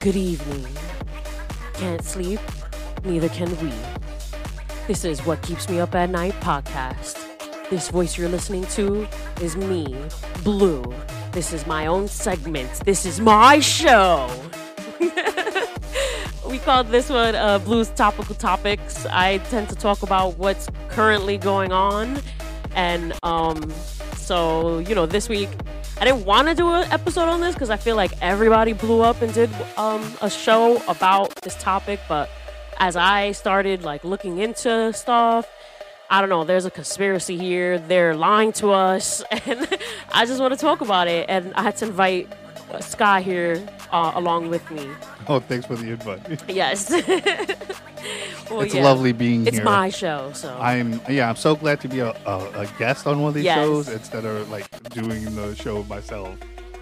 Good evening. Can't sleep, neither can we. This is What Keeps Me Up at Night podcast. This voice you're listening to is me, Blue. This is my own segment. This is my show. we called this one uh, Blue's Topical Topics. I tend to talk about what's currently going on. And um, so, you know, this week I didn't want to do an episode on this because I feel like everybody blew up and did um, a show about this topic. But as I started like looking into stuff, I don't know, there's a conspiracy here. They're lying to us. And I just want to talk about it. And I had to invite Sky here uh, along with me. Oh, thanks for the invite. Yes. well, it's yeah. lovely being It's here. my show, so I'm yeah. I'm so glad to be a, a, a guest on one of these Yes. shows instead of like doing the show myself.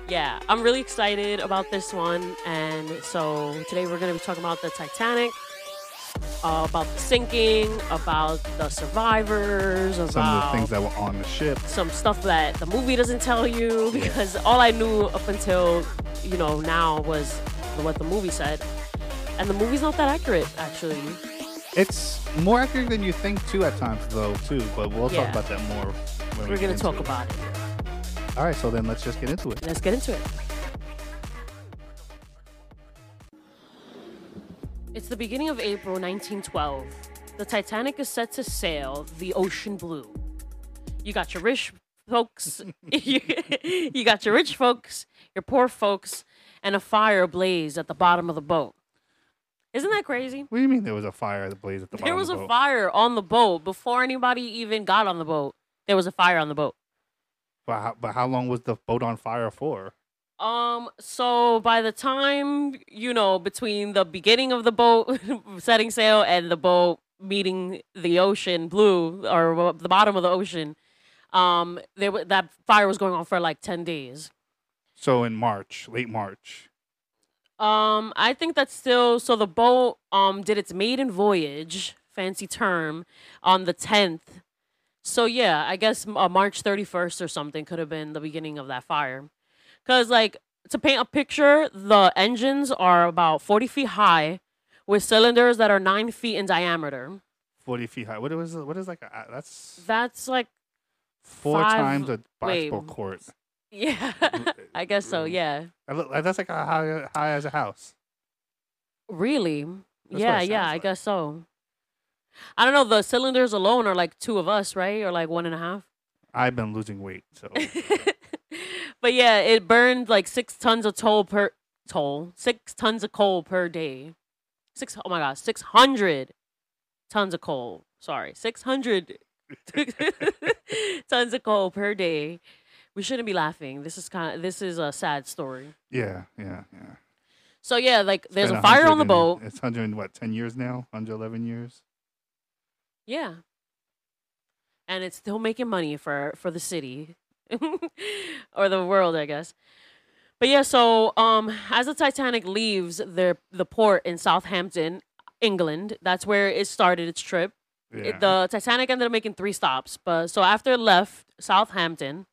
yeah, I'm really excited about this one. And so today we're going to be talking about the Titanic, uh, about the sinking, about the survivors, about Some of the things that were on the ship. some stuff that the movie doesn't tell you because all I knew up until you know now was what the movie said, and the movie's not that accurate actually. It's more accurate than you think too at times though too. But we'll Yeah. talk about that more. When we We're get gonna into talk it. about it. All right, so then let's just get into it. Let's get into it. It's the beginning of April 1912. The Titanic is set to sail the ocean blue. You got your rich folks, you, you got your rich folks, your poor folks, and a fire ablaze at the bottom of the boat. Isn't that crazy? What do you mean there was a fire that blazed at the bottom? There was of a the boat? fire on the boat before anybody even got on the boat. There was a fire on the boat. But how, but how long was the boat on fire for? Um, so by the time, you know, between the beginning of the boat setting sail and the boat meeting the ocean blue or the bottom of the ocean, um, there that fire was going on for like 10 days. So in March, late March. Um, I think that's still so the boat um did its maiden voyage, fancy term, on the 10th. So yeah, I guess uh, March 31st or something could have been the beginning of that fire. Cuz like to paint a picture, the engines are about 40 feet high with cylinders that are 9 feet in diameter. Forty feet high. What was what is like a, that's That's like four five- times a wait. basketball court. Yeah. I guess so, mm. yeah. I look- That's like a high, high as a house. Really? what yeah, yeah, sounds I guess so. I don't know. The cylinders alone are like two of us, right? Or like one and a half. I've been losing weight, so but yeah, it burned like six tons of toll per toll, six tons of coal per day. Six. Oh my god, six hundred tons of coal. Sorry, six hundred tons of coal per day. We shouldn't be laughing. This is kind of this is a sad story. yeah, yeah, yeah. So yeah, like there's Been a fire on the boat. and- It's hundred and what? Ten years now? Hundred eleven years? Yeah. And it's still making money for for the city or the world, I guess. But yeah, so um as the Titanic leaves the the port in Southampton, England, that's where it started its trip. Yeah. It- the Titanic ended up making 3 stops, but so after it left Southampton,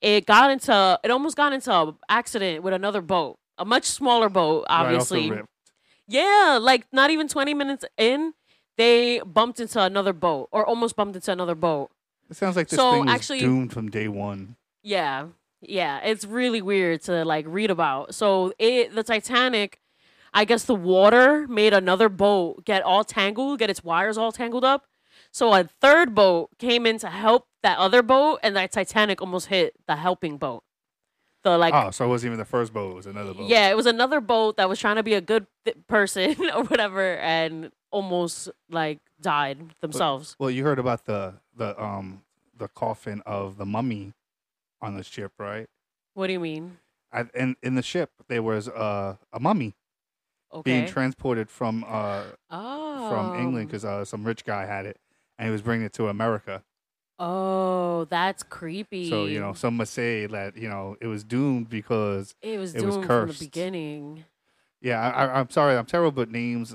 it got into it almost got into an accident with another boat, a much smaller boat, Right obviously. rip. Yeah, like not even 20 minutes in, they bumped into another boat or almost bumped into another boat. It sounds like this So, thing was actually- doomed from day one. Yeah. Yeah, it's really weird to like read about. So, it the Titanic, I guess the water made another boat get all tangled, get its wires all tangled up. So, a third boat came in to help that other boat and that Titanic almost hit the helping boat. The like oh, so it wasn't even the first boat; it was another boat. Yeah, it was another boat that was trying to be a good th- person or whatever, and almost like died themselves. Well, you heard about the the um the coffin of the mummy on the ship, right? What do you mean? I, and in the ship there was uh, a mummy Okay. being transported from uh oh. from England because uh, some rich guy had it and he was bringing it to America. Oh, that's creepy. So you know, some must say that you know it was doomed because it was it was doomed from the cursed. beginning. yeah, I, I'm sorry, I'm terrible with names,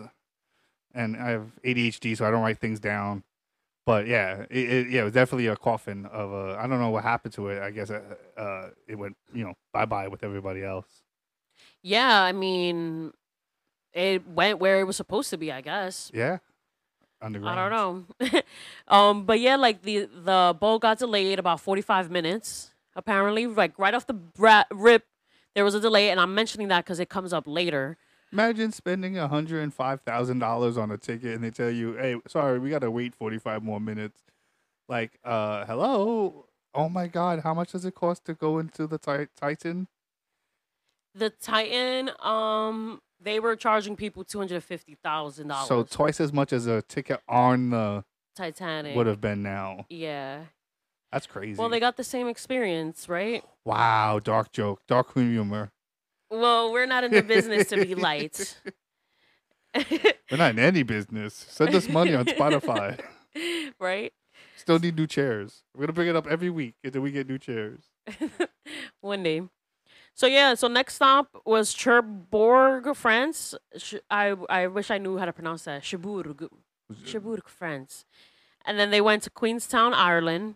and I have ADHD, so I don't write things down. But yeah, it, it, yeah, it was definitely a coffin of a. I don't know what happened to it. I guess uh, uh, it went you know bye bye with everybody else. Yeah, I mean, it went where it was supposed to be, I guess. Yeah. Underground. I don't know. um, but yeah, like the the boat got delayed about forty five minutes. Apparently, like right off the bra- rip, there was a delay, and I'm mentioning that because it comes up later. Imagine spending hundred and five thousand dollars on a ticket, and they tell you, "Hey, sorry, we gotta wait forty five more minutes." Like, uh, hello. Oh my God, how much does it cost to go into the ti- Titan? The Titan, um, they were charging people two hundred fifty thousand dollars. So twice as much as a ticket on the Titanic would have been now. Yeah. That's crazy. Well, they got the same experience, right? wow, dark joke, dark humor. Well, we're not in the business to be light. We're not in any business. Send us money on Spotify. right? Still need new chairs. We're gonna bring it up every week until we get new chairs. One day. So yeah, so next stop was Cherbourg, France. I I wish I knew how to pronounce that. Cherbourg, Cherbourg, France. And then they went to Queenstown, Ireland.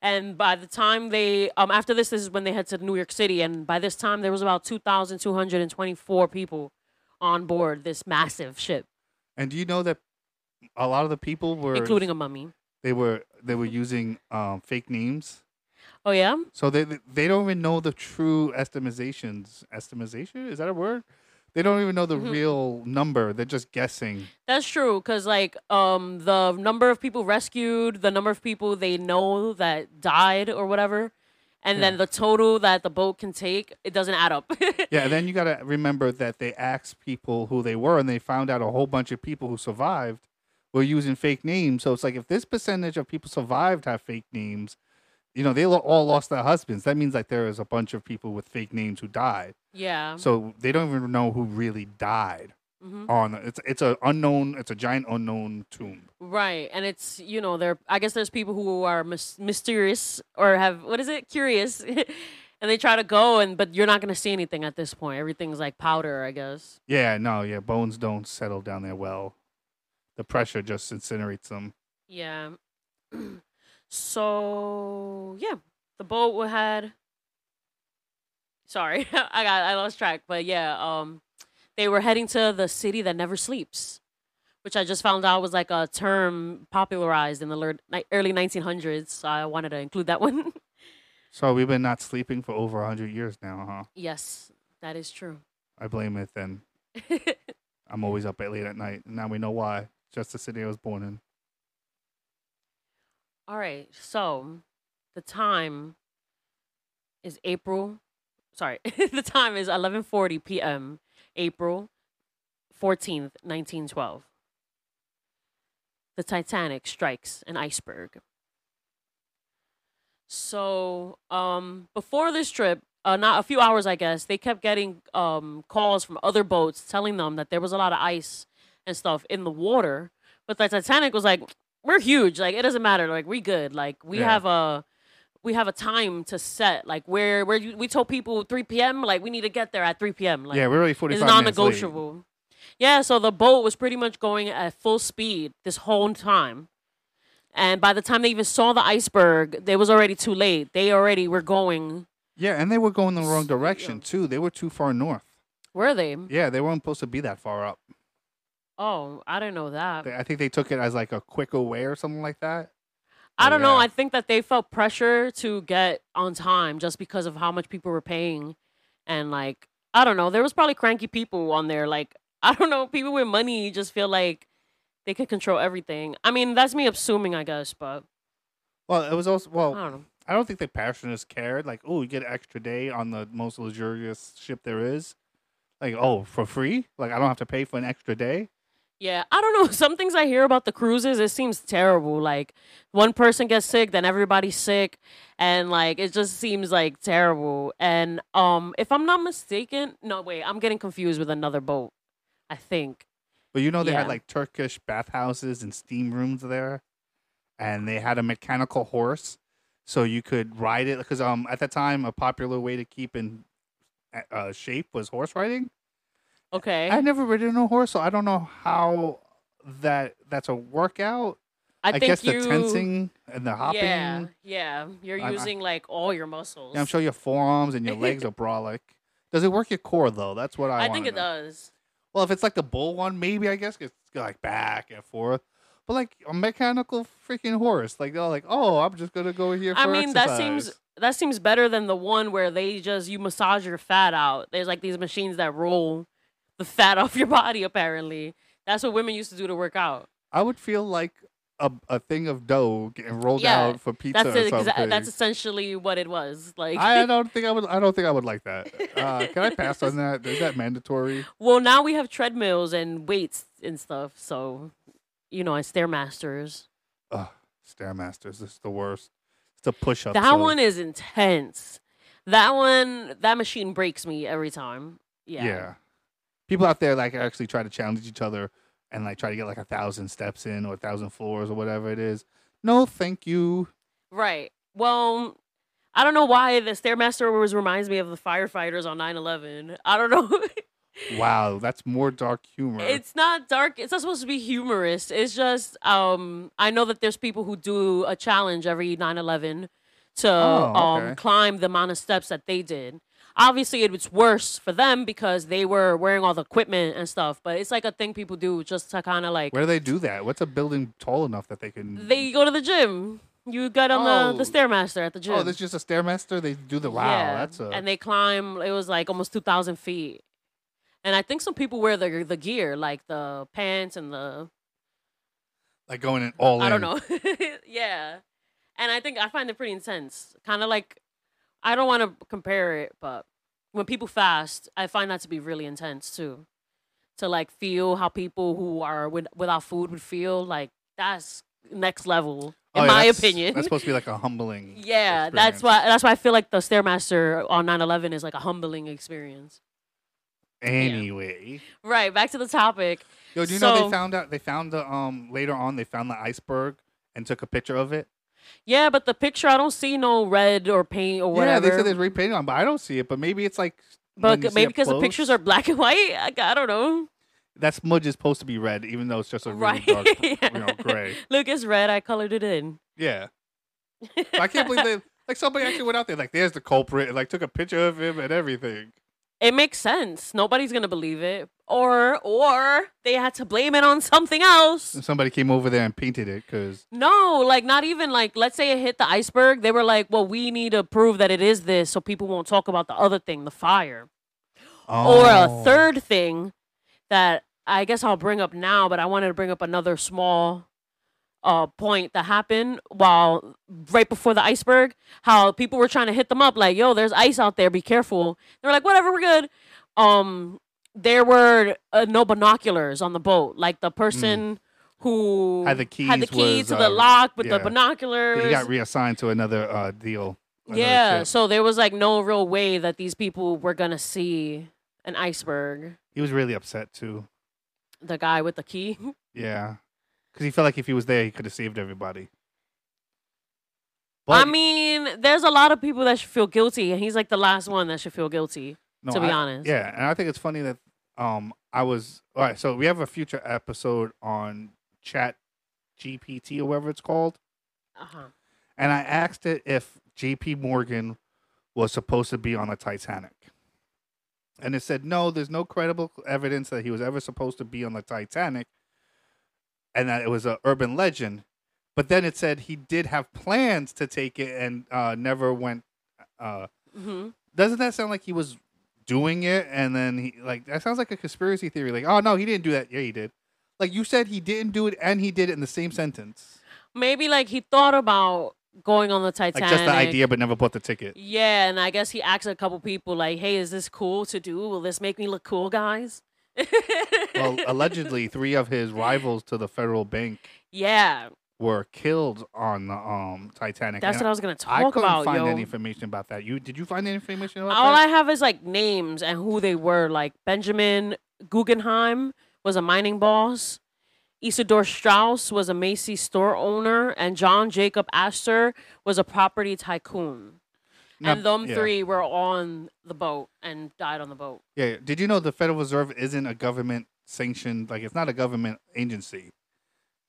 And by the time they um after this, this is when they head to New York City. And by this time, there was about two thousand two hundred and twenty four people on board this massive ship, And do you know that a lot of the people were including a mummy. they were they were using um, fake names. Oh yeah, So they they don't even know the true estimizations. Estimation is that a word? They don't even know the Mhm. real number. They're just guessing. That's true, cause like um the number of people rescued, the number of people they know that died or whatever, and then the total that the boat can take, it doesn't add up. Yeah, and then you got to remember that they asked people who they were, and they found out a whole bunch of people who survived were using fake names. So it's like if this percentage of people survived have fake names, you know, they all lost their husbands. That means like there is a bunch of people with fake names who died. yeah. So they don't even know who really died. hmm On it's it's a unknown. It's a giant unknown tomb. Right, and it's you know there. I guess there's people who are mys- mysterious or have what is it, curious, and they try to go and but you're not gonna see anything at this point. Everything's like powder, I guess. Yeah, no, yeah, bones don't settle down there well. The pressure just incinerates them. Yeah. so yeah, the boat had. Sorry, I got I lost track, but yeah, um, they were heading to the city that never sleeps, which I just found out was like a term popularized in the early 1900s. So I wanted to include that one. So we've been not sleeping for over hundred years now, huh? yes, that is true. I blame it then. I'm always up late at night. And now we know why. Just the city I was born in. All right, so the time is April. Sorry, the time is 11:40 p.m. April 14th, 1912. The Titanic strikes an iceberg. So, um, before this trip, uh, not a few hours, I guess, they kept getting um calls from other boats telling them that there was a lot of ice and stuff in the water. But the Titanic was like, we're huge. Like it doesn't matter. Like we good. Like we Yeah. have a we have a time to set. Like where where you, we told people 3 p.m. Like we need to get there at 3 p.m. Like yeah, we're already 45 it's non-negotiable. Yeah, so the boat was pretty much going at full speed this whole time. And by the time they even saw the iceberg, it was already too late. They already were going. Yeah, and they were going the wrong direction too. They were too far north. Were they? Yeah, they weren't supposed to be that far up. Oh, I didn't know that. They, I think they took it as like a quick away or something like that. I don't know. yeah. I think that they felt pressure to get on time just because of how much people were paying. And like, I don't know. There was probably cranky people on there. Like, I don't know. People with money just feel like they could control everything. I mean, that's me assuming, I guess, but Well, it was also well I well. don't know. I don't think the passengers cared. Like, oh, you get an extra day on the most luxurious ship there is. Like, oh, for free? Like, I don't have to pay for an extra day. Yeah, I don't know. Some things I hear about the cruises, it seems terrible. Like one person gets sick, then everybody's sick, and like it just seems like terrible. And um, if I'm not mistaken, no wait, I'm getting confused with another boat. I think. But you know, they Yeah. had like Turkish bathhouses and steam rooms there, and they had a mechanical horse, so you could ride it. Because um, at that time, a popular way to keep in uh, shape was horse riding. Okay, I never ridden a horse, so I don't know how that that's a workout. I, I, think guess you. the tensing and the hopping. Yeah, yeah. You're I- I- using like all your muscles. Yeah, I'm sure your forearms and your legs are brolic. Does it work your core though? That's what I. I, think it know. does. Well, if it's like the bull one, maybe I guess it's like back and forth. But like a mechanical freaking horse, like they're like, oh, I'm just gonna go here. For I mean, that seems that seems better than the one where they just you massage your fat out. There's like these machines that roll the fat off your body. Apparently, that's what women used to do to work out. I would feel like a, a thing of dough getting rolled Yeah, out for pizza That's or it, exa- that's essentially what it was. Like, I don't think I would. I don't think I would like that. Uh, can I pass on that? Is that mandatory? well, now we have treadmills and weights and stuff. So, you know, and stairmasters. Ugh, Stairmasters is the worst. It's a push up. That one is intense. That one, that machine breaks me every time. Yeah. yeah. People out there like actually try to challenge each other and like try to get like a thousand steps in or a thousand floors or whatever it is. No, thank you. Right. Well, I don't know why the Stairmaster was reminds me of the firefighters on 9/11. I don't know. Wow, that's more dark humor. it's not dark. It's not supposed to be humorous. It's just um I know that there's people who do a challenge every 9/11 to Oh, um climb the amount of steps that they did. Obviously, it was worse for them because they were wearing all the equipment and stuff. But it's like a thing people do just to kind of like Where do they do that? What's a building tall enough that they can? they go to the gym. You get on the the Oh. stairmaster at the oh, gym. Oh, there's just a stairmaster. They do the wow. Yeah, That's a and they climb. It was like almost two thousand feet, and I think some people wear the the gear, like the pants and the like going in all I in. don't know. yeah, and I think I find it pretty intense. Kind of like I don't want to compare it, but when people fast, I find that to be really intense too. To like feel how people who are with, without food would feel, like that's next level in Oh, yeah, my that's- opinion. That's supposed to be like a humbling. Yeah, that's why that's why I feel like the Stairmaster on 9/11 is like a humbling experience. Anyway, Right, back to the topic. yo, do you know they found out? They found the um later on they found the iceberg and took a picture of it. Yeah, but the picture I don't see no red or paint or whatever. Yeah, they said there's repainted on, but I don't see it. But maybe it's like. but maybe because the pictures are black and white. I, I don't know. That smudge is supposed to be red, even though it's just a really right. dark, Yeah. you know, gray. Look, it's red. I colored it in. Yeah. But I can't believe they like somebody actually went out there like there's the culprit and like took a picture of him and everything. It makes sense. Nobody's gonna believe it, or or they had to blame it on something else. And somebody came over there and painted it because No, like not even like let's say it hit the iceberg. They were like, "Well, we need to prove that it is this, so people won't talk about the other thing, the fire." Or a Oh. third thing that I guess I'll bring up now, but I wanted to bring up another small uh point that happened while right before the iceberg, how people were trying to hit them up like, "Yo, there's ice out there, be careful." They were like, "Whatever, we're good." Um there were uh, no binoculars on the boat. Like the person who Hmm. Had the keys, had the keys key was, to the uh, lock with yeah. the binoculars. He got reassigned to another uh, deal. another yeah, ship. so there was like no real way that these people were gonna see an iceberg. he was really upset too. The guy with the key. Yeah, because he felt like if he was there, he could have saved everybody. I mean, there's a lot of people that should feel guilty, and he's like the last one that should feel guilty. No, to be I- honest. Yeah, and I think it's funny that um I was all right. So we have a future episode on Chat GPT or whatever it's called, Uh-huh. and I asked it if J.P. Morgan was supposed to be on the Titanic, and it said no. There's no credible evidence that he was ever supposed to be on the Titanic, and that it was an urban legend. But then it said he did have plans to take it and uh, never went. Uh, hmm doesn't that sound like he was doing it and then he like that sounds like a conspiracy theory like oh no he didn't do that yeah he did like you said he didn't do it and he did it in the same sentence Maybe like he thought about going on the Titanic. like just the idea but never bought the ticket Yeah, and I guess he asked a couple people like, "Hey, is this cool to do? Will this make me look cool, guys?" well allegedly three of his rivals to the federal bank yeah, were killed on the um titanic that's And what I was gonna talk about. I couldn't about, find yo. any information about that you did you find any information about All that I have is like names and who they were. Like Benjamin Guggenheim was a mining boss. Isidor Straus was a Macy's store owner, and John Jacob Astor was a property tycoon. Now- and them yeah. three were on the boat and died on the boat. yeah did you know the federal reserve isn't a government sanctioned like it's not a government agency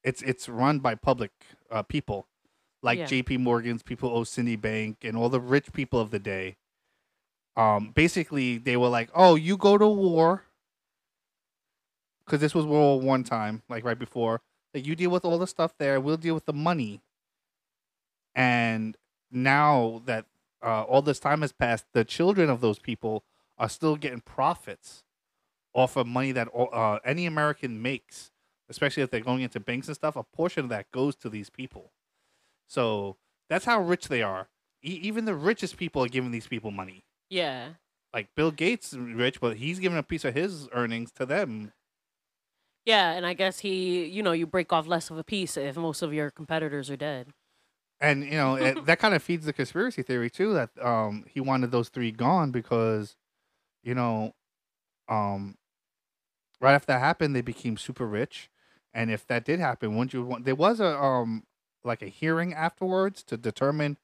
it's it's run by public uh, people like Yeah. JP Morgan's people owe Citibank and all the rich people of the day um, basically they were like, "Oh, you go to war." Because this was World War One time, like right before. Like you deal with all the stuff there, we'll deal with the money. And now that uh, all this time has passed, the children of those people are still getting profits off of money that all- uh, any American makes, especially if they're going into banks and stuff. A portion of that goes to these people. So that's how rich they are. E- even the richest people are giving these people money. Yeah. Like Bill Gates is rich, but he's giving a piece of his earnings to them. Yeah, and I guess he, you know, you break off less of a piece if most of your competitors are dead. And you know it, that kind of feeds the conspiracy theory too that um he wanted those three gone because, you know, um, right after that happened they became super rich, and if that did happen, wouldn't you want? There was a um like a hearing afterwards to determine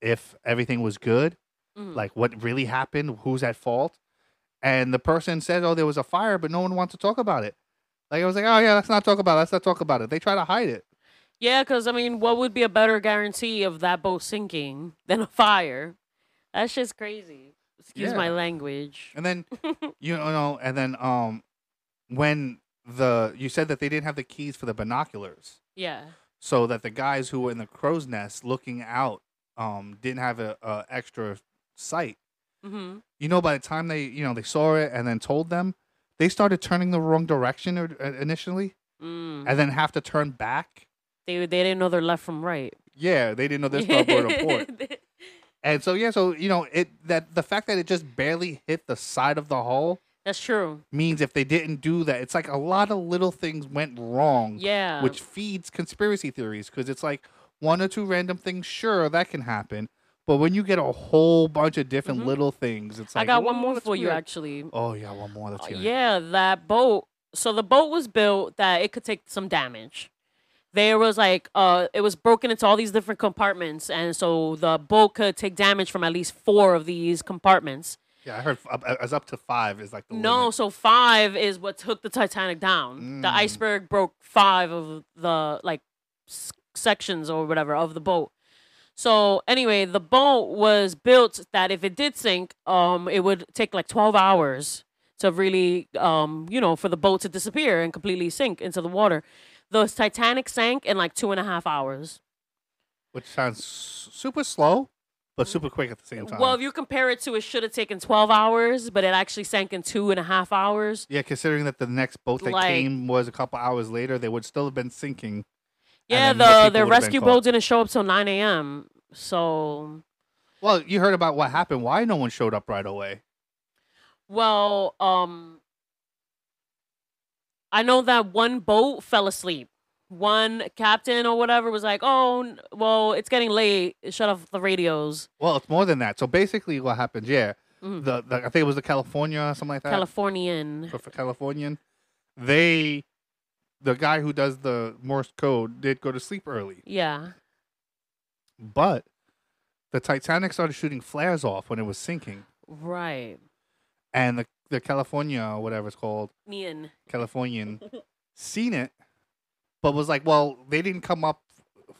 if everything was good, Mhm. like what really happened, who's at fault, and the person said, "Oh, there was a fire," but no one wants to talk about it. Like I was like, "Oh yeah, let's not talk about it. Let's not talk about it." They try to hide it. Yeah, because I mean, what would be a better guarantee of that boat sinking than a fire? That's just crazy. Excuse my language. And then you know, and then um, when the you said that they didn't have the keys for the binoculars, Yeah. so that the guys who were in the crow's nest looking out um didn't have a, a extra sight. hmm You know, by the time they you know they saw it and then told them, they started turning the wrong direction or- uh, initially, Mm. and then have to turn back. They they didn't know their left from right. Yeah, they didn't know this starboard or port. And so yeah, so you know it that the fact that it just barely hit the side of the hull That's true. means if they didn't do that, it's like a lot of little things went wrong, Yeah. which feeds conspiracy theories because it's like one or two random things, sure, that can happen. But when you get a whole bunch of different Mhm. little things, it's like I got one more that's for you actually. Oh yeah, one more. Let's Uh, yeah, that boat. So the boat was built that it could take some damage. There was like uh it was broken into all these different compartments and so the boat could take damage from at least 4 of these compartments. Yeah, I heard as up to five is like the No, limit. so 5 is what took the Titanic down. The Mm. iceberg broke 5 of the like s- sections or whatever of the boat. So anyway, the boat was built that if it did sink, um, it would take like twelve hours to really, um, you know, for the boat to disappear and completely sink into the water. The Titanic sank in like two and a half hours. which sounds super slow, but super quick at the same time. Well, if you compare it to, it should have taken twelve hours, but it actually sank in two and a half hours. yeah, considering that the next boat that Like- came was a couple hours later, they would still have been sinking. Yeah, then more the people the would've been rescue caught. boat didn't show up till nine a.m. So, Well, you heard about what happened. Why no one showed up right away? well, um, I know that one boat fell asleep. One captain or whatever was like, "Oh, well, it's getting late. Shut off the radios." Well, it's more than that. So basically, what happened? Yeah, Mhm. the, the I think it was the California or something like that. Californian. for, for Californian, they, the guy who does the Morse code, did go to sleep early, Yeah. but the Titanic started shooting flares off when it was sinking, Right. and the the California or whatever it's called, Nian. Californian, seen it, but was like, well, they didn't come up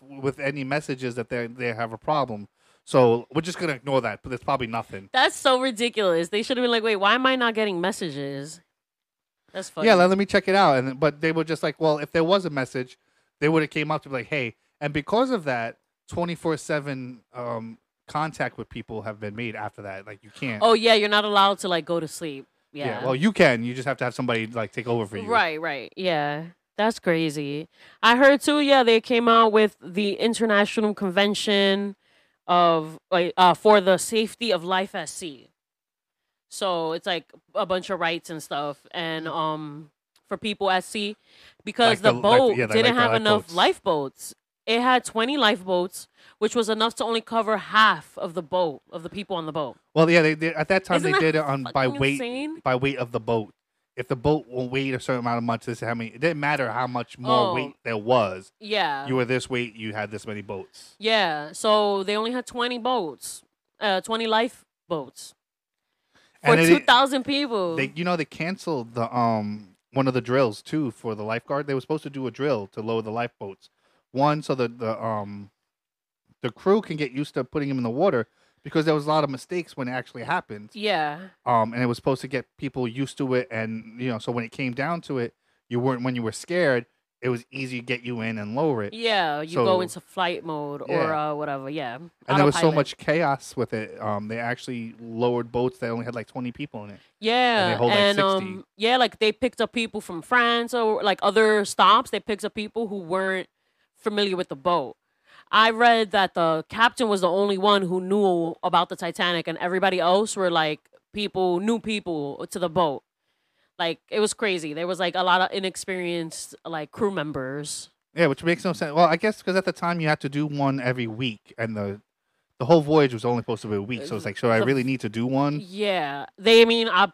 with any messages that they they have a problem. So we're just gonna ignore that, but there's probably nothing. That's so ridiculous. They should have been like, "Wait, why am I not getting messages?" That's funny. Yeah, let, let me check it out. And but they were just like, well, if there was a message, they would have came up to be like, hey, and because of that, twenty four seven um contact with people have been made after that. Like you can't. oh yeah, you're not allowed to like go to sleep. Yeah. Well, you can. You just have to have somebody like take over for you. Right, right. Yeah. That's crazy. I heard too, yeah, they came out with the International Convention of like uh for the safety of life at sea. So it's like a bunch of rights and stuff and um for people at sea because. Like the, the- like boat yeah, didn't like have enough lifeboats. lifeboats. It had 20 lifeboats, which was enough to only cover half of the boat of the people on the boat. Well, yeah, they, they at that time Isn't they that did it on by weight insane? by weight of the boat. If the boat will weigh a certain amount of much, this is how many. It didn't matter how much more Oh. weight there was. Yeah. You were this weight, you had this many boats. Yeah, so they only had 20 boats, uh, 20 lifeboats for And it- 2,000 people. They, you know, they canceled the um one of the drills too for the lifeguard. They were supposed to do a drill to lower the lifeboats. One, so that the um the crew can get used to putting them in the water because there was a lot of mistakes when it actually happened. Yeah. Um, and it was supposed to get people used to it, and you know, so when it came down to it, you weren't when you were scared. It was easy to get you in and lower it. Yeah, you So- go into flight mode or Yeah. uh, whatever. Yeah. And there was so much chaos with it. Um, they actually lowered boats that only had like twenty people in it. Yeah, hold, like, and 60. um, yeah, like they picked up people from France or like other stops. They picked up people who weren't familiar with the boat. I read that the captain was the only one who knew about the Titanic, and everybody else were like people, new people to the boat. Like it was crazy. There was like a lot of inexperienced like crew members. Yeah, which makes no sense. Well, I guess because at the time you had to do one every week, and the the whole voyage was only supposed to be a week. So it's like, should I really need to do one? Yeah, they I mean, I,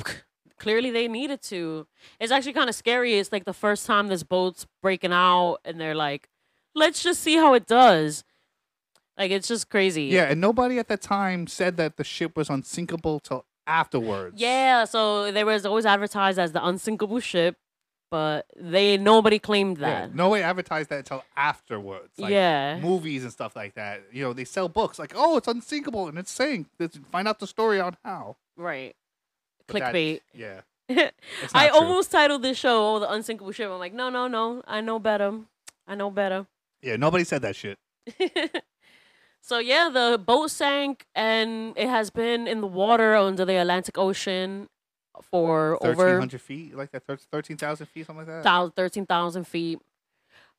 clearly they needed to. It's actually kind of scary. It's like the first time this boat's breaking out, and they're like, "Let's just see how it does." Like it's just crazy. Yeah, and nobody at the time said that the ship was unsinkable till afterwards. Yeah, so there was always advertised as the unsinkable ship, but they nobody claimed that. no one advertised that until afterwards. Like Yeah. movies and stuff like that. You know, they sell books like, oh, it's unsinkable and it's sank. Let's find out the story on how. Right. But that- Clickbait. yeah. I true. almost titled this show "Oh, the unsinkable ship." I'm like, no, no, no. I know better. I know better. Yeah, nobody said that shit. so yeah, the boat sank and it has been in the water under the Atlantic Ocean for over hundred feet, like that, thirteen thousand feet, something like that. 13,000 feet.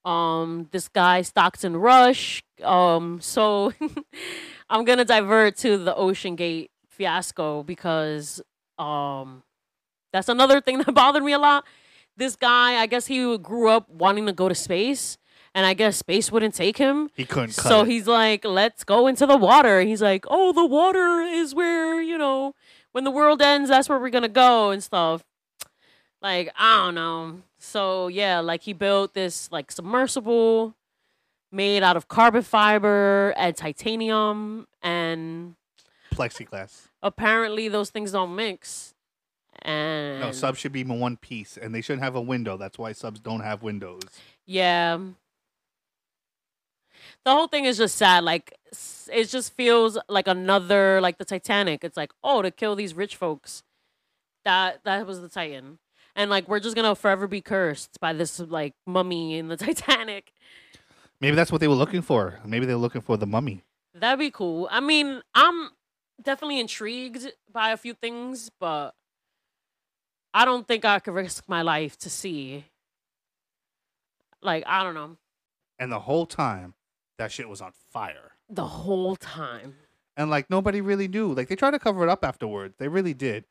Um, this guy Stockton Rush. Um, so I'm gonna divert to the OceanGate fiasco because um, that's another thing that bothered me a lot. This guy, I guess he grew up wanting to go to space, and I guess space wouldn't take him. He couldn't cut So it. he's like, let's go into the water. He's like, oh, the water is where, you know, when the world ends, that's where we're going to go and stuff. Like, I don't know. So, yeah, like he built this like submersible made out of carbon fiber and titanium. And plexiglass. apparently those things don't mix. And No, subs should be in one piece, and they shouldn't have a window. That's why subs don't have windows. Yeah. The whole thing is just sad. Like, it just feels like another, like the Titanic. It's like, oh, to kill these rich folks. That that was the Titan, and like we're just gonna forever be cursed by this like mummy in the Titanic. Maybe that's what they were looking for. Maybe they were looking for the mummy. That'd be cool. I mean, I'm definitely intrigued by a few things, but I don't think I could risk my life to see. Like, I don't know. And the whole time, that shit was on fire. The whole time. And like nobody really knew. Like they tried to cover it up afterwards. They really did.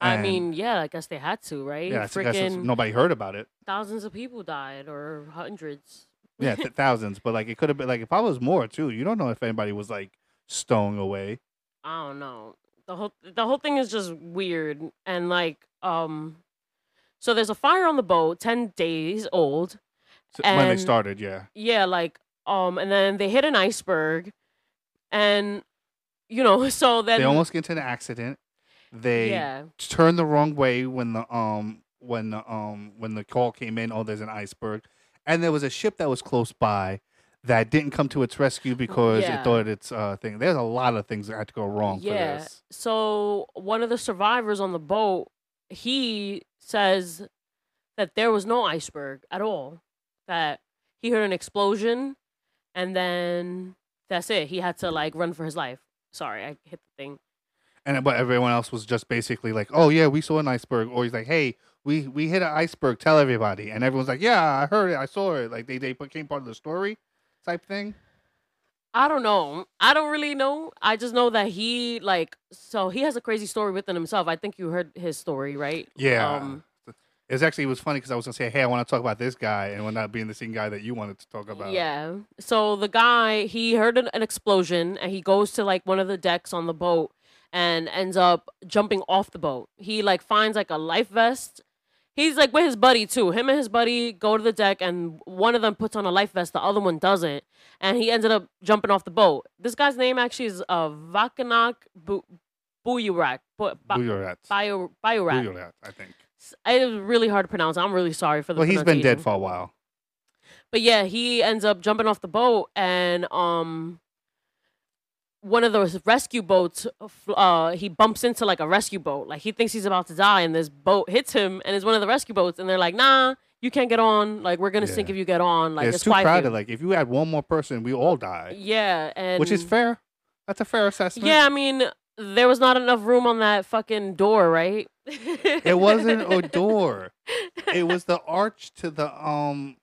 I And- mean, yeah, I guess they had to, right? yeah, I that's- Freaking nobody heard about it. thousands of people died, or hundreds. Yeah, th- thousands. But like it could have been like it probably was more too. You don't know if anybody was like stowing away. I don't know. The whole the whole thing is just weird, and like, um, so there's a fire on the boat, ten days old. So when they And- started, yeah. Yeah, like, um, and then they hit an iceberg, and you know, so then they almost get into an accident. They yeah, turned the wrong way when the um when the um when the call came in. Oh, there's an iceberg, and there was a ship that was close by that didn't come to its rescue because Yeah. it thought its uh thing. There's a lot of things that had to go wrong yeah. for this. So one of the survivors on the boat, he says that there was no iceberg at all. That he heard an explosion, and then that's it. He had to like run for his life. Sorry, I hit the thing. And but everyone else was just basically like, "Oh yeah, we saw an iceberg," or he's like, "Hey, we we hit an iceberg. Tell everybody." And everyone's like, "Yeah, I heard it. I saw it." Like they they became part of the story type thing. I don't know. I don't really know. I just know that he like so he has a crazy story within himself. I think you heard his story, right? Yeah. Um, It was actually it was funny because I was gonna say, "Hey, I want to talk about this guy," and would not being the same guy that you wanted to talk about. Yeah. So the guy, he heard an, an explosion and he goes to like one of the decks on the boat and ends up jumping off the boat. He like finds like a life vest. He's like with his buddy too. Him and his buddy go to the deck and one of them puts on a life vest, the other one doesn't. And he ended up jumping off the boat. This guy's name actually is uh, Vakanak Bu- Buyurak. Bu- Ba- Buyorat. Bio- Biorak. I think. It was really hard to pronounce. I'm really sorry for the Well, he's been dead for a while. But yeah, he ends up jumping off the boat and um one of those rescue boats, uh, he bumps into like a rescue boat. Like he thinks he's about to die, and this boat hits him, and it's one of the rescue boats. And they're like, "Nah, you can't get on. Like we're gonna sink if you get on. Like Yeah, it's, it's too crowded. few." Like if you add one more person, we all die, yeah, and which is fair. That's a fair assessment. Yeah, I mean, there was not enough room on that fucking door, right? It wasn't a door. It was the arch to the um,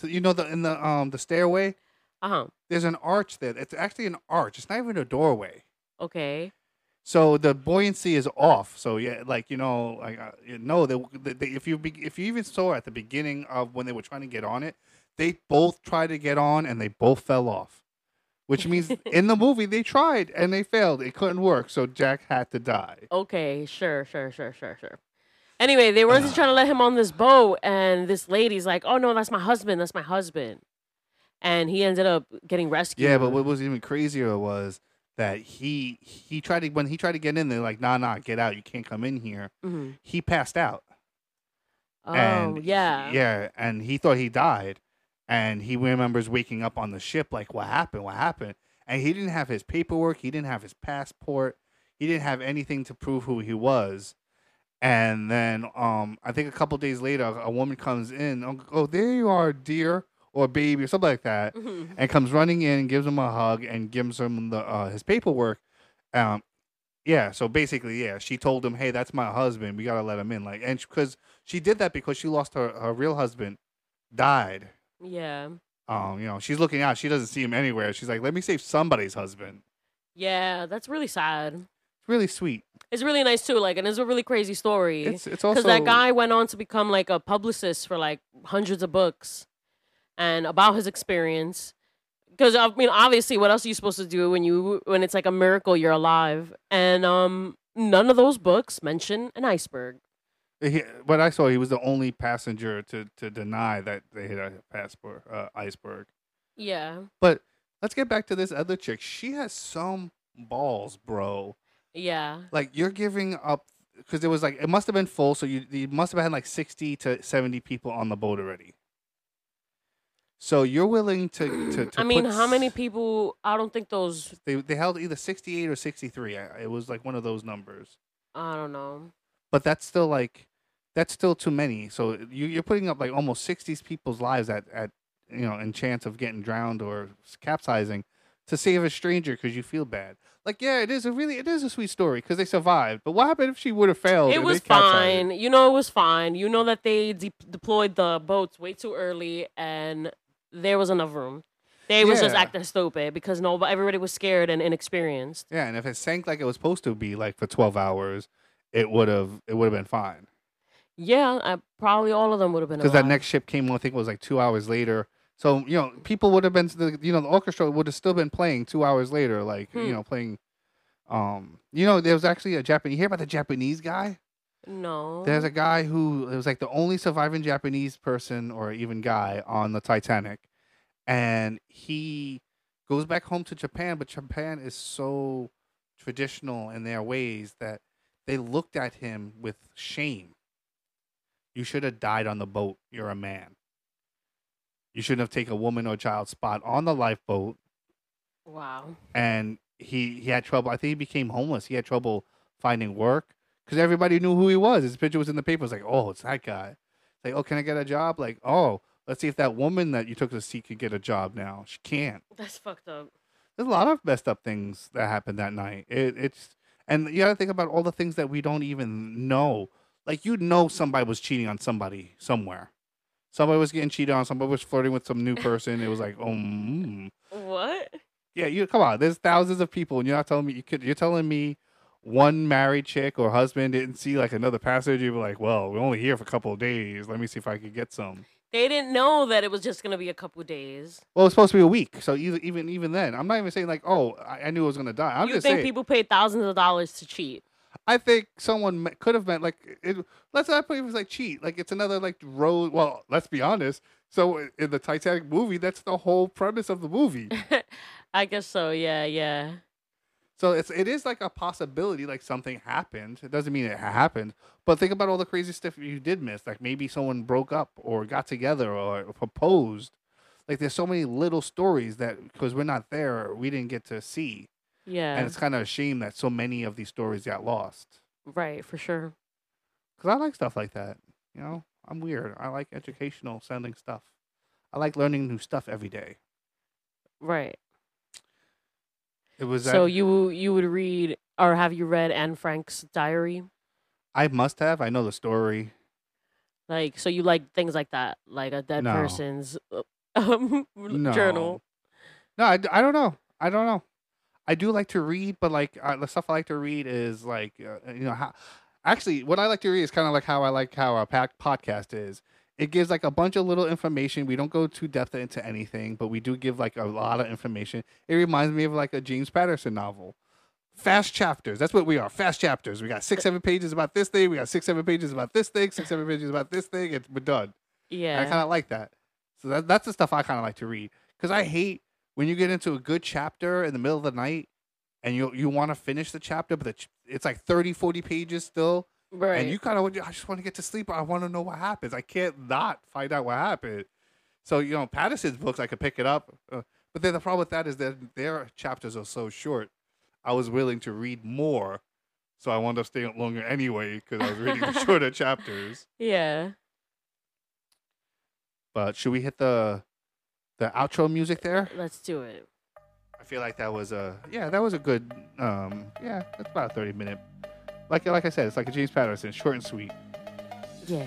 to, you know the in the um the stairway. Uh huh. There's an arch there. It's actually an arch. It's not even a doorway. Okay. So the buoyancy is off. So yeah, like you know, like uh, you know, they, they, they- if you be, if you even saw at the beginning of when they were trying to get on it, they both tried to get on and they both fell off. Which means in the movie they tried and they failed. It couldn't work, so Jack had to die. Okay. Sure. Sure. Sure. Sure. Sure. Anyway, they were just trying to let him on this boat, and this lady's like, "Oh no, that's my husband. That's my husband," and he ended up getting rescued. Yeah, but what was even crazier was that he he tried to when he tried to get in, they're like, "Nah, nah, get out. You can't come in here." Mhm. He passed out. Oh and yeah. yeah, and he thought he died, and he remembers waking up on the ship like, "What happened? What happened?" And he didn't have his paperwork, he didn't have his passport, he didn't have anything to prove who he was. And then, um, I think a couple days later, a woman comes in. Oh, oh, there you are, dear, or baby, or something like that, and comes running in, gives him a hug, and gives him the uh, his paperwork. Um, yeah. So basically, yeah, she told him, "Hey, that's my husband. We gotta let him in." Like, and because she did that because she lost her her real husband, died. Yeah. Um, you know, she's looking out. She doesn't see him anywhere. She's like, "Let me save somebody's husband." Yeah. That's really sad. It's really sweet. It's really nice too. Like, and it's a really crazy story. It's it's also because that guy went on to become like a publicist for like hundreds of books and about his experience because i mean obviously what else are you supposed to do when you when it's like a miracle you're alive and um none of those books mention an iceberg He, what I saw, he was the only passenger to to deny that they hit a passport uh, iceberg. yeah But let's get back to this other chick. She has some balls, bro. yeah like you're giving up because it was like it must have been full so you, you must have had like 60 to 70 people on the boat already so you're willing to to, to i mean how many people i don't think those they, they held either 68 or 63 it was like one of those numbers i don't know but that's still like that's still too many. So you, you're putting up like almost 60 people's lives at, at you know in chance of getting drowned or capsizing to save a stranger because you feel bad. Like yeah it is a really it is a sweet story because they survived but what happened if she would have failed it was fine. You know it was fine. You know that they de- deployed the boats way too early and there was enough room. They was just acting stupid because no everybody was scared and inexperienced. Yeah, and if it sank like it was supposed to be, like for twelve hours, it would have it would have been fine. Yeah, I, probably all of them would have been. Because that next ship came, I think it was like two hours later. So you know, people would have been, the, you know, the orchestra would have still been playing two hours later, like Hmm. you know, playing. Um, you know, there was actually a Japanese. You hear about the Japanese guy? No. There's a guy who it was like the only surviving Japanese person or even guy on the Titanic, and he goes back home to Japan, but Japan is so traditional in their ways that they looked at him with shame. You should have died on the boat. You're a man. You shouldn't have taken a woman or child spot on the lifeboat. wow. And he he had trouble. I think he became homeless. He had trouble finding work because everybody knew who he was. His picture was in the paper. It's like, oh, it's that guy. It's like, oh, can I get a job? Like, oh, let's see if that woman that you took to see could get a job now. She can't. That's fucked up. There's a lot of messed up things that happened that night. It, it's and you got to think about all the things that we don't even know. Like you know, somebody was cheating on somebody somewhere. Somebody was getting cheated on. Somebody was flirting with some new person. It was like, oh, mm. What? yeah. You come on. There's thousands of people, and you're not telling me you could. You're telling me one married chick or husband didn't see like another passenger. You'd be like, well, we're only here for a couple of days. Let me see if I could get some. They didn't know that it was just gonna be a couple of days. Well, it's supposed to be a week, so either, even even then, I'm not even saying like, oh, I, I knew I was gonna die. I'm you just think saying. people pay thousands of dollars to cheat? I think someone could have meant like it. Let's not put it was like cheat. Like it's another like road. Well, let's be honest. So in the Titanic movie, that's the whole premise of the movie. I guess so. Yeah, yeah. so it's it is like a possibility. Like something happened. It doesn't mean it happened. But think about all the crazy stuff you did miss. Like maybe someone broke up or got together or proposed. Like there's so many little stories that because we're not there, we didn't get to see. Yeah. and it's kind of a shame that so many of these stories got lost. right, for sure. Because I like stuff like that. You know, I'm weird. I like educational sounding stuff. I like learning new stuff every day. Right. It was So that you you would read or have you read Anne Frank's diary? I must have. I know the story. Like so you like things like that, like a dead No. person's uh, um No. journal. No, I, I don't know. I don't know. I do like to read, but like uh, the stuff I like to read is like uh, you know how. Actually, what I like to read is kind of like how I like how a pack podcast is. It gives like a bunch of little information. We don't go too depth into anything, but we do give like a lot of information. It reminds me of like a James Patterson novel. Fast chapters. That's what we are. Fast chapters. We got six, seven pages about this thing. We got six, seven pages about this thing. Six, seven pages about this thing. It's we're done. Yeah. I kind of like that. So that, that's the stuff I kind of like to read because I hate when you get into a good chapter in the middle of the night and you you want to finish the chapter, but the, ch- it's like 30, 40 pages still, right. and you kind of I just want to get to sleep. I want to know what happens. I can't not find out what happened. So you know, Patterson's books I could pick it up, uh, but then the problem with that is that their chapters are so short. I was willing to read more, so I wound up staying longer anyway because I was reading the shorter chapters. yeah. But should we hit the the outro music there? Let's do it. I feel like that was a yeah, that was a good um yeah, that's about a thirty minute. Like like I said, it's like a James Patterson, short and sweet. Yeah.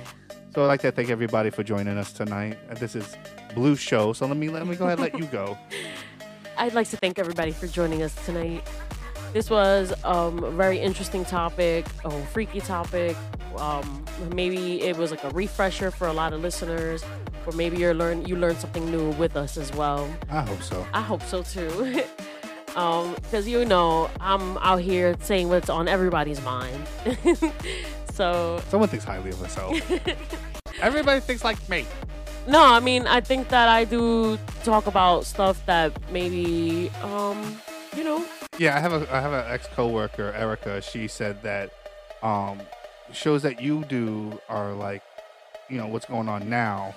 So I'd like to thank everybody for joining us tonight. Uh, This is Blue Show. So let me let me go ahead and let you go. I'd like to thank everybody for joining us tonight. This was um, a very interesting topic, a freaky topic. Um, maybe it was like a refresher for a lot of listeners, or maybe you learn you learned something new with us as well. I hope so. I hope so too. um, because you know I'm out here saying what's on everybody's mind. so Someone thinks highly of herself. Everybody thinks like me. no, I mean I think that I do talk about stuff that maybe um, you know, Yeah, I have a I have an ex coworker, Erica. She said that um shows that you do are like, you know, what's going on now.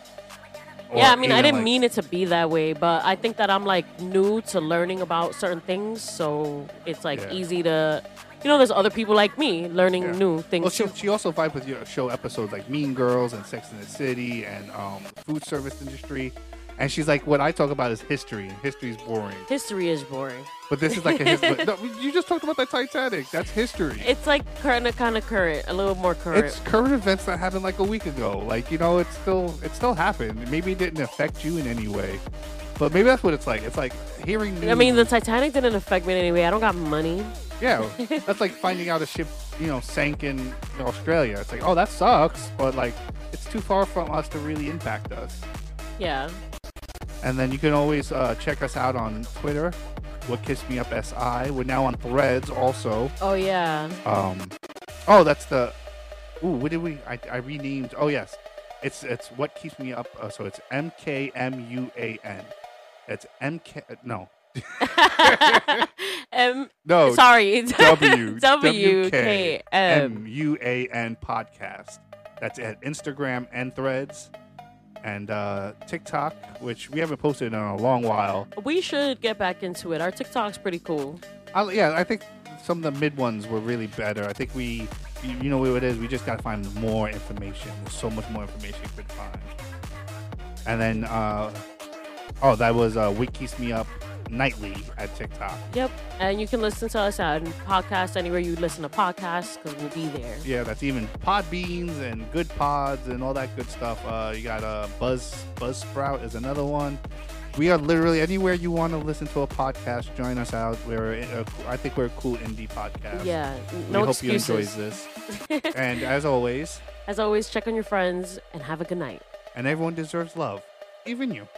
Yeah, I mean, I didn't like- mean it to be that way, but I think that I'm like new to learning about certain things, so it's like Yeah. easy to, you know, there's other people like me learning Yeah. new things Well, she, she also vibed with your show episodes like Mean Girls and Sex in the City and um, food service industry. And she's like, what I talk about is history, and history's boring. History is boring. But this is like a history. no, you just talked about the Titanic. That's history. It's like kind of kind of current, a little more current. It's current events that happened like a week ago. Like you know, it's still it still happened. Maybe it didn't affect you in any way, but maybe that's what it's like. It's like hearing news. I mean, the Titanic didn't affect me in any way. I don't got money. yeah, that's like finding out a ship you know sank in Australia. It's like oh that sucks, but like it's too far from us to really impact us. Yeah. And then you can always uh, check us out on Twitter. What Kiss Me Up SI. We're now on Threads also. Oh yeah. Um, oh, that's the. Ooh, what did we? I, I renamed. Oh yes, it's it's what keeps me up. Uh, so it's M K M U A N. It's M K. No, M. no. Sorry. W W K. M U A N podcast. That's at Instagram and Threads, and uh, TikTok, which we haven't posted in a long while. We should get back into it. Our TikTok's pretty cool. I, yeah, I think some of the mid ones were really better. I think we, you know what it is. We just gotta find more information. There's so much more information you could find. And then, uh, oh, that was uh, Wit Me Up nightly at TikTok. Yep. And you can listen to us on podcast anywhere you listen to podcasts because we'll be there. Yeah, that's even Podbeans and Good Pods and all that good stuff. Uh, you got uh, Buzz Buzzsprout is another one. We are literally anywhere you want to listen to a podcast. Join us out. We're a, I think we're a cool indie podcast. Yeah. we No hope excuses. you enjoy this. and as always, As always, check on your friends and have a good night. and everyone deserves love, even you.